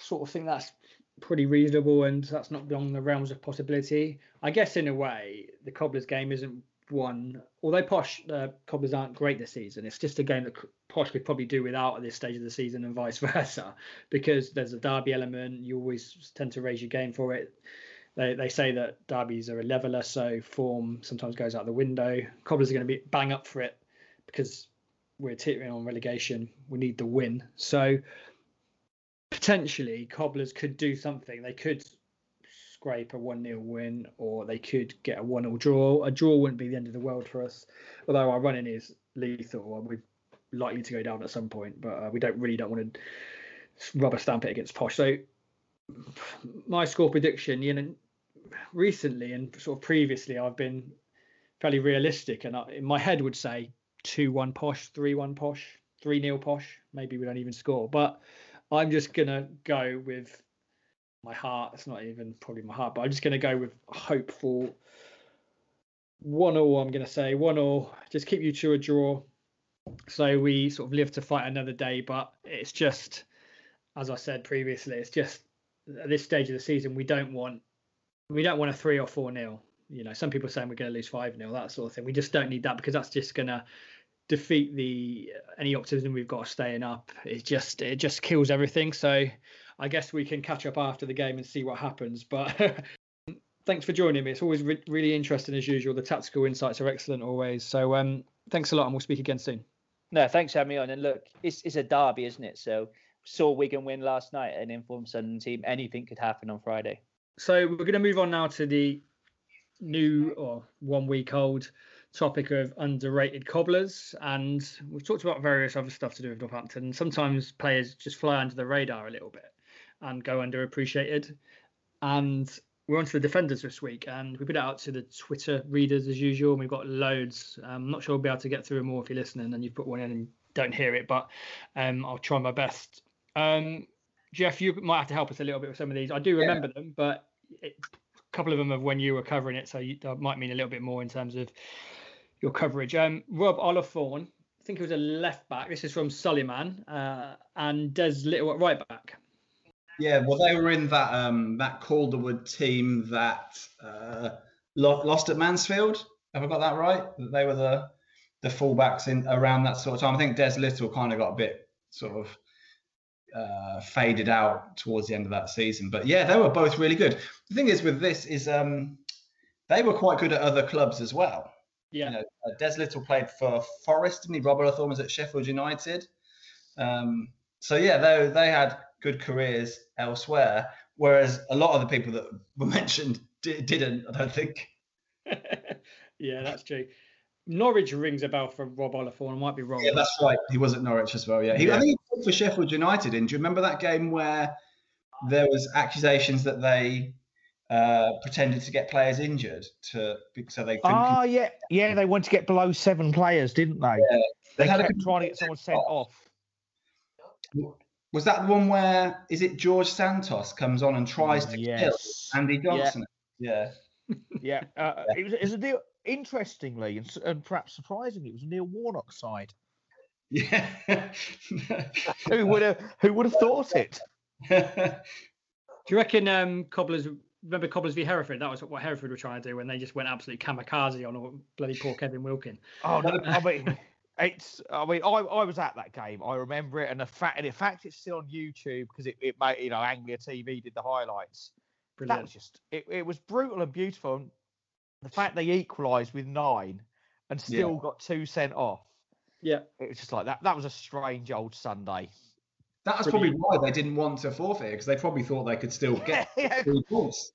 sort of think that's pretty reasonable and that's not beyond the realms of possibility. I guess, in a way, the Cobblers game isn't one, although Posh, uh, Cobblers aren't great this season, it's just a game that Posh could probably do without at this stage of the season and vice versa because there's a derby element. You always tend to raise your game for it. They, they say that derbies are a leveler, so form sometimes goes out the window. Cobblers are going to be bang up for it because we're teetering on relegation. We need the win. So potentially, Cobblers could do something. They could scrape a 1 0 win or they could get a 1 0 draw. A draw wouldn't be the end of the world for us, although our running is lethal. We're likely to go down at some point, but uh, we don't really don't want to rubber stamp it against Posh. So my score prediction, you know, recently and sort of previously, I've been fairly realistic, and I, in my head would say two one posh, three one posh, three nil posh. Maybe we don't even score, but I'm just gonna go with my heart. It's not even probably my heart, but I'm just gonna go with hopeful one all. I'm to say one all. Just keep you to a draw, so we sort of live to fight another day. But it's just, as I said previously, it's just at this stage of the season we don't want we don't want a three or four nil. You know, some people are saying we're going to lose five nil, that sort of thing. We just don't need that because that's just going to defeat the any optimism we've got staying up. It just it just kills everything. So I guess we can catch up after the game and see what happens. But thanks for joining me. It's always re- really interesting as usual. The tactical insights are excellent always. So um, thanks a lot, and we'll speak again soon. No, thanks for having me on. And look, it's it's a derby, isn't it? So saw Wigan win last night, an informed Sunderland team. Anything could happen on Friday. So we're going to move on now to the new or one week old topic of underrated cobblers, and we've talked about various other stuff to do with Northampton. Sometimes players just fly under the radar a little bit and go underappreciated. And we're on to the defenders this week, and we put it out to the Twitter readers as usual. And we've got loads. I'm not sure we'll be able to get through them all if you're listening and you've put one in and don't hear it, but um, I'll try my best. Um, Jeff, you might have to help us a little bit with some of these. I do remember yeah. them, but it, couple of them of when you were covering it, so you, that might mean a little bit more in terms of your coverage. Um, Rob Ullathorne, I think he was a left back. This is from Sulleyman, uh, and Des Lyttle at right back. Yeah, well, they were in that um, that Calderwood team that uh, lost at Mansfield. Have I got that right? They were the the fullbacks in around that sort of time. I think Des Lyttle kind of got a bit sort of uh, faded out towards the end of that season. But yeah, they were both really good. The thing is with this is um, they were quite good at other clubs as well. Yeah. You know, uh, Des Lyttle played for Forest, didn't he? Rob Ullathorne was at Sheffield United. Um, so yeah, they they had good careers elsewhere, whereas a lot of the people that were mentioned d- didn't. I don't think. yeah, that's true. Norwich rings a bell for Rob Ullathorne. I might be wrong. Yeah, that's right. He was at Norwich as well. Yeah, he, yeah. I think he played for Sheffield United. And do you remember that game where there was accusations that they uh, pretended to get players injured to so they couldn't. Oh yeah, yeah, they wanted to get below seven players, didn't they? Yeah. They, they had kept a, trying to get someone sent off. Was that the one where is it Georges Santos comes on and tries to yes. kill Andy Johnson? Yeah. Yeah, yeah. Uh, it, was, it was a deal. Interestingly, and, and perhaps surprisingly, it was Neil Warnock side. Yeah. who would have Who would have thought it? Do you reckon um, Cobblers remember Cobblers v Hereford? That was what Hereford were trying to do when they just went absolutely kamikaze on bloody poor Kevin Wilkin. Oh no, I mean, it's. I mean, I, I was at that game. I remember it, and the fact, and in fact, it's still on YouTube because it, it made you know Anglia TV did the highlights. Brilliant. That was just it, it was brutal and beautiful. And the fact they equalised with nine and still yeah. got two sent off. Yeah, it was just like that. That was a strange old Sunday. That's probably why they didn't want to forfeit because they probably thought they could still get three points.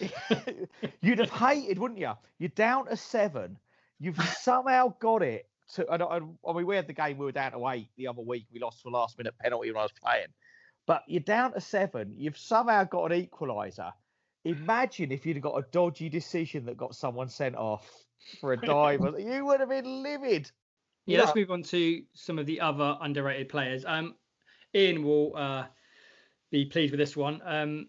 You'd have hated, wouldn't you? You're down to seven. You've somehow got it to. And, and, I mean, we had the game. We were down to eight the other week. We lost to a last minute penalty when I was playing. But you're down to seven. You've somehow got an equaliser. Imagine if you'd got a dodgy decision that got someone sent off for a dive. you would have been livid. Yeah, yeah, let's move on to some of the other underrated players. Um, Ian will uh, be pleased with this one. Um,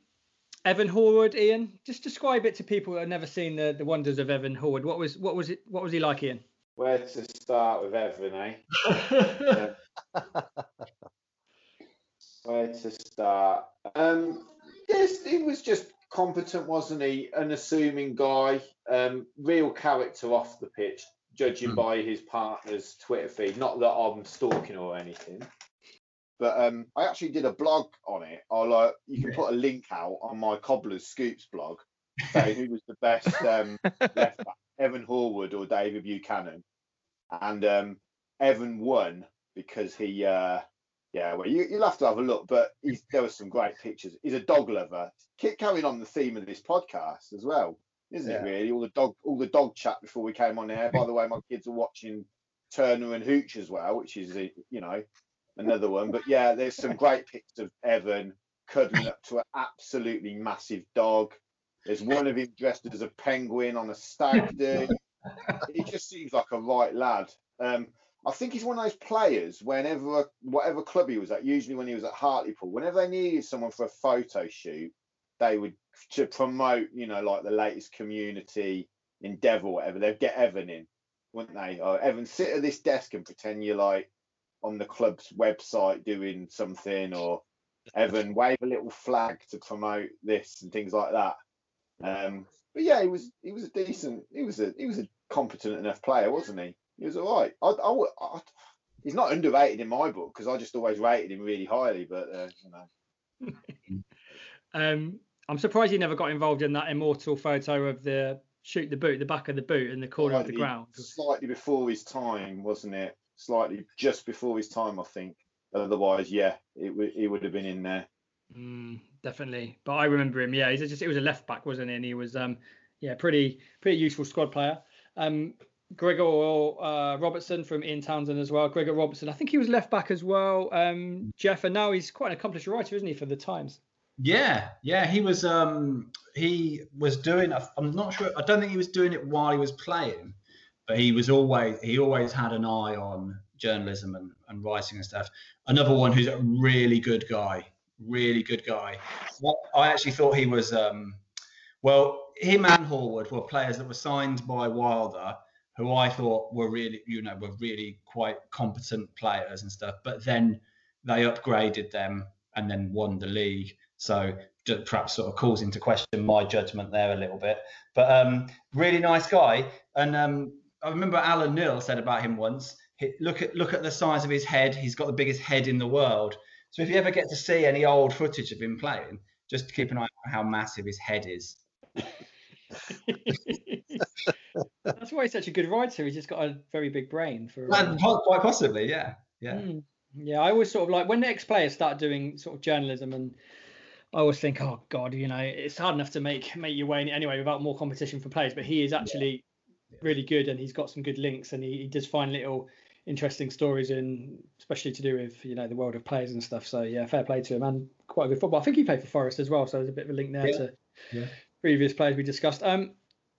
Evan Horwood, Ian, just describe it to people who have never seen the, the wonders of Evan Horwood. What was what was it? What was he like, Ian? Where to start with Evan, eh? Where to start? Um, yes, he was just competent, wasn't he? An assuming guy, um, real character off the pitch, judging mm. by his partner's Twitter feed. Not that I'm stalking or anything. But um, I actually did a blog on it. I'll uh, you can put a link out on my Cobblers Scoops blog saying who was the best um, left back, Evan Horwood or David Buchanan, and um, Evan won because he. Uh, yeah, well, you, you'll have to have a look, but there were some great pictures. He's a dog lover. Keep carrying on the theme of this podcast as well, isn't yeah. it? Really, all the dog, all the dog chat before we came on air. By the way, my kids are watching Turner and Hooch as well, which is you know another one. But yeah, there's some great pictures of Evan cuddling up to an absolutely massive dog. There's one of him dressed as a penguin on a stag do. He just seems like a right lad. Um, I think he's one of those players. Whenever, whatever club he was at, usually when he was at Hartlepool, whenever they needed someone for a photo shoot, they would to promote, you know, like the latest community endeavour, whatever, they'd get Evan in, wouldn't they? Or Evan, sit at this desk and pretend you're like on the club's website doing something, or Evan, wave a little flag to promote this and things like that. Um, but yeah, he was he was a decent, he was a he was a competent enough player, wasn't he? He was all right. I, I, I he's not underrated in my book because I just always rated him really highly. But uh, you know, um, I'm surprised he never got involved in that immortal photo of the shoot the boot, the back of the boot in the corner of the ground. Slightly before his time, wasn't it? Slightly just before his time, I think. Otherwise, yeah, it would he would have been in there. Mm, definitely. But I remember him. Yeah, he's just it was a left back, wasn't he? And he was um yeah pretty pretty useful squad player. Um, Gregor uh, Robertson from Ian Townsend as well. Gregor Robertson, I think he was left back as well. Um, Jeff, and now he's quite an accomplished writer, isn't he, for the Times? Yeah, yeah, he was. Um, he was doing. I'm not sure. I don't think he was doing it while he was playing, but he was always. He always had an eye on journalism and, and writing and stuff. Another one who's a really good guy. Really good guy. What I actually thought he was. Um, well, him and Horwood were players that were signed by Wilder, who I thought were really, you know, were really quite competent players and stuff. But then they upgraded them and then won the league. So perhaps sort of calls into question my judgment there a little bit. But um, really nice guy. And um, I remember Alan Neil said about him once. Look at look at the size of his head. He's got the biggest head in the world. So if you ever get to see any old footage of him playing, just keep an eye on how massive his head is. That's why he's such a good writer. He's just got a very big brain for. And quite possibly, yeah, yeah. Mm. Yeah, I always sort of like when the ex-players start doing sort of journalism, and I always think, oh God, you know, it's hard enough to make make your way in anyway without more competition for players. But he is actually really good, and he's got some good links, and he, he does find little interesting stories in, especially to do with you know the world of players and stuff. So yeah, fair play to him, and quite a good football. I think he played for Forest as well, so there's a bit of a link there Yeah. to Yeah. Previous players we discussed. Um,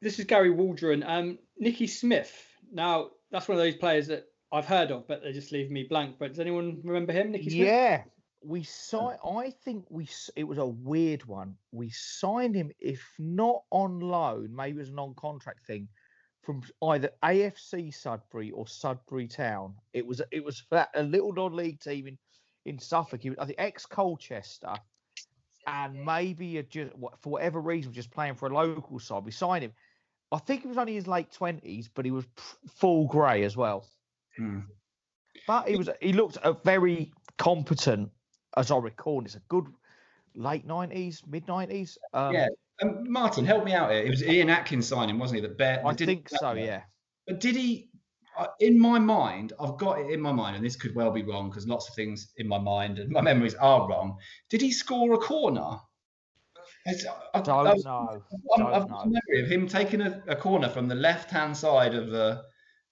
this is Gary Waldron. Um, Nicky Smith. Now that's one of those players that I've heard of, but they just leave me blank. But does anyone remember him, Nicky Smith? Yeah, we signed. I think we. It was a weird one. We signed him, if not on loan, maybe it was a non-contract thing, from either AFC Sudbury or Sudbury Town. It was. It was for that, a little non-league team in in Suffolk. He was, I think ex Colchester, and maybe a just for whatever reason just playing for a local side. We signed him. I think he was only in his late twenties, but he was full grey as well. Hmm. But he was he looked a very competent, as I recall. and It's a good late nineties, mid nineties. Um, yeah. Um, Martin, help me out here. It was Ian Atkins signing, wasn't he? That Bear. I think so. Yeah. But did he? Uh, In my mind, I've got it in my mind, and this could well be wrong because lots of things in my mind and my memories are wrong. Did he score a corner? I- I- Don't I've- know. I've- Don't I've got a memory of him taking a, a corner from the left-hand side of the,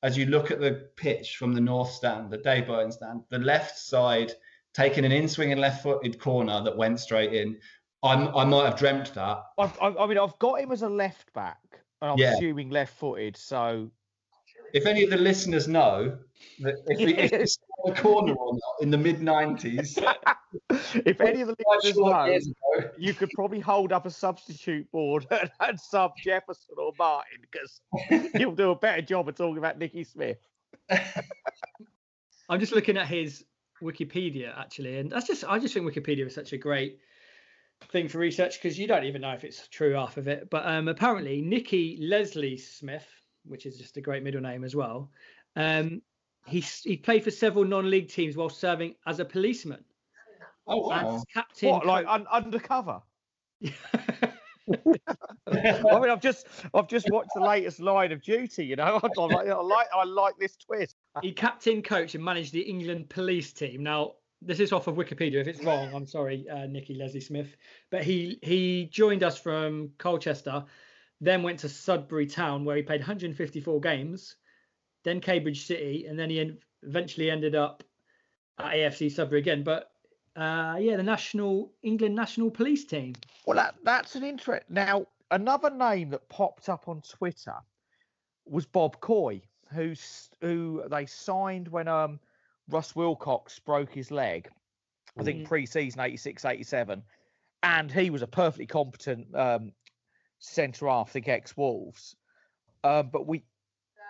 as you look at the pitch from the north stand, the Dave Bowen stand, the left side, taking an in-swinging left-footed corner that went straight in. I'm, I might have dreamt that. I've, I, I mean, I've got him as a left back, and I'm Yeah. assuming left-footed. So If any of the listeners know that if he, if he scored a corner or not in the mid 90s, if any of the listeners know, you could probably hold up a substitute board and, and sub Jefferson or Martin because you'll do a better job of talking about Nicky Smith. I'm just looking at his Wikipedia actually, and that's just I just think Wikipedia is such a great thing for research because you don't even know if it's true half of it. But um, apparently, Nicky Leslie Smith, which is just a great middle name as well, um, he he played for several non-league teams while serving as a policeman. Oh, And wow. captain. What, like un- undercover? I mean, I've just I've just watched the latest Line of Duty. You know, I'm like, I like I like this twist. he captain, coach, and managed the England police team. Now, this is off of Wikipedia. If it's wrong, I'm sorry, uh, Nicky Leslie Smith. But he he joined us from Colchester, then went to Sudbury Town where he played 154 games, then Cambridge City, and then he eventually ended up at AFC Sudbury again. But uh, yeah, the national England national police team. Well, that, that's an interest. Now, another name that popped up on Twitter was Bob Coy, who's who they signed when um Russ Wilcox broke his leg. I think Mhm. pre-season 86, 87. and he was a perfectly competent um, centre half, the ex Wolves. Um, but we,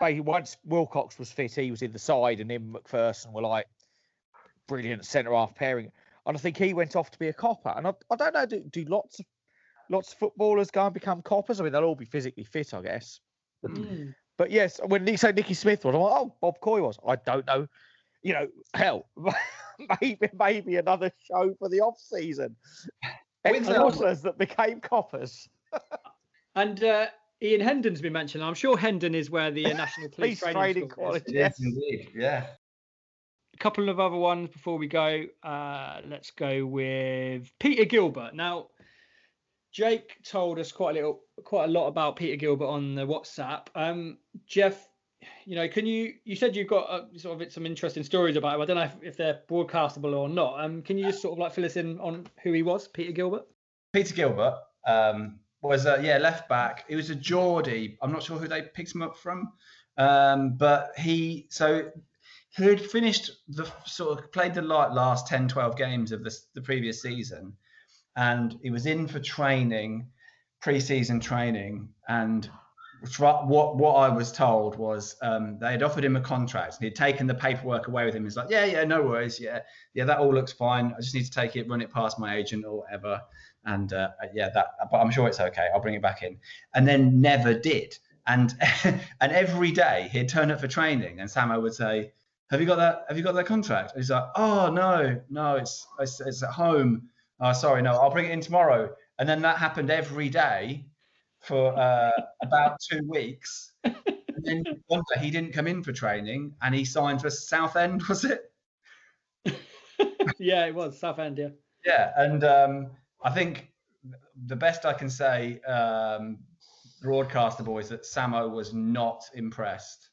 basically, once Wilcox was fit, he was in the side, and him McPherson were like brilliant centre half pairing. And I think he went off to be a copper. And I, I don't know, do, do lots of lots of footballers go and become coppers? I mean, they'll all be physically fit, I guess. Mm. But yes, when you say Nicky Smith was, I'm like, oh, Bob Coy was. I don't know. You know, hell, maybe maybe another show for the off season. With, Ex-hustlers that became coppers. And uh, Ian Hendon's been mentioned. I'm sure Hendon is where the uh, National Police Police Training Training School is. Yes. indeed. Yeah. A couple of other ones before we go. Uh, let's go with Peter Gilbert. Now, Jake told us quite a little, quite a lot about Peter Gilbert on the WhatsApp. Um, Jeff, you know, can you? You said you've got uh, sort of some interesting stories about him. I don't know if, if they're broadcastable or not. Um, can you just sort of like fill us in on who he was, Peter Gilbert? Peter Gilbert um, was uh, yeah left back. He was a Geordie. I'm not sure who they picked him up from, um, but he so he had finished the sort of played the last 10, 12 games of this the previous season, and he was in for training, pre-season training, and what what I was told was um, they had offered him a contract. and He'd taken the paperwork away with him. He's like, yeah, yeah, no worries, yeah, yeah, that all looks fine. I just need to take it, run it past my agent or whatever and uh, yeah, that. But I'm sure it's okay. I'll bring it back in, and then never did. And and every day he'd turn up for training, and Samo would say, "Have you got that? Have you got that contract?" And he's like, "Oh no, no, it's it's, it's at home. Oh, sorry, no, I'll bring it in tomorrow." And then that happened every day for uh, about two weeks. And then one day he didn't come in for training, and he signed for Southend. Was it? yeah, it was Southend. Yeah. Yeah, and um, I think the best I can say, um, broadcaster boys, that Samo was not impressed.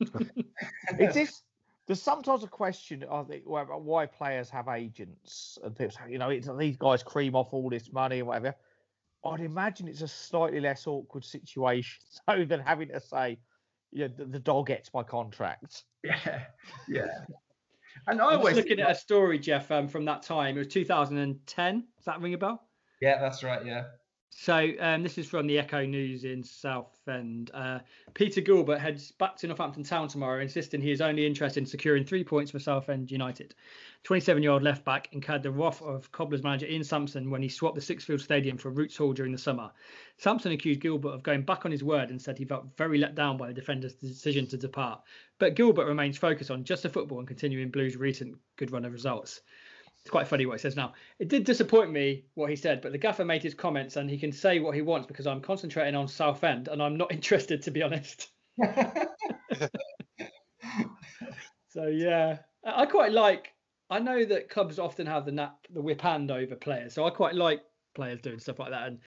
Is this? There's sometimes a question, think, why- why players have agents and people say, you know, it's, these guys cream off all this money and whatever. I'd imagine it's a slightly less awkward situation so than having to say, yeah, the, the dog gets my contract. Yeah, yeah. And I I was always looking think, at a story, Jeff, um, from that time. It was 2010. Does that ring a bell? yeah, that's right. Yeah, So um, this is from the Echo News in Southend. Uh, Peter Gilbert heads back to Northampton Town tomorrow, insisting he is only interested in securing three points for Southend United. 27-year-old left back incurred the wrath of Cobblers manager Ian Sampson when he swapped the Sixfield Stadium for Roots Hall during the summer. Sampson accused Gilbert of going back on his word and said he felt very let down by the defender's decision to depart. But Gilbert remains focused on just the football and continuing Blues' recent good run of results. It's quite funny what he says now. It did disappoint me what he said, but the gaffer made his comments and he can say what he wants because I'm concentrating on Southend and I'm not interested to be honest. so yeah, I quite like. I know that clubs often have the nap, the whip hand over players, so I quite like players doing stuff like that. And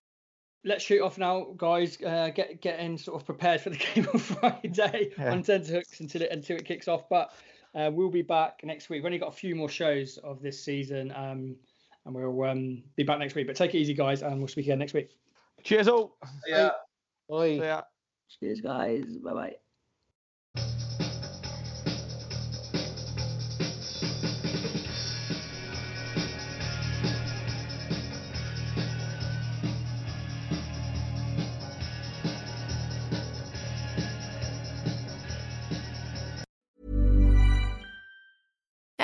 let's shoot off now, guys. Uh, get getting sort of prepared for the game on Friday Yeah. on ten hooks until it until it kicks off. But uh, we'll be back next week. We've only got a few more shows of this season, um, and we'll um, be back next week. But take it easy, guys, and we'll speak again next week. Cheers all. yeah. See ya. Cheers, guys. Bye bye.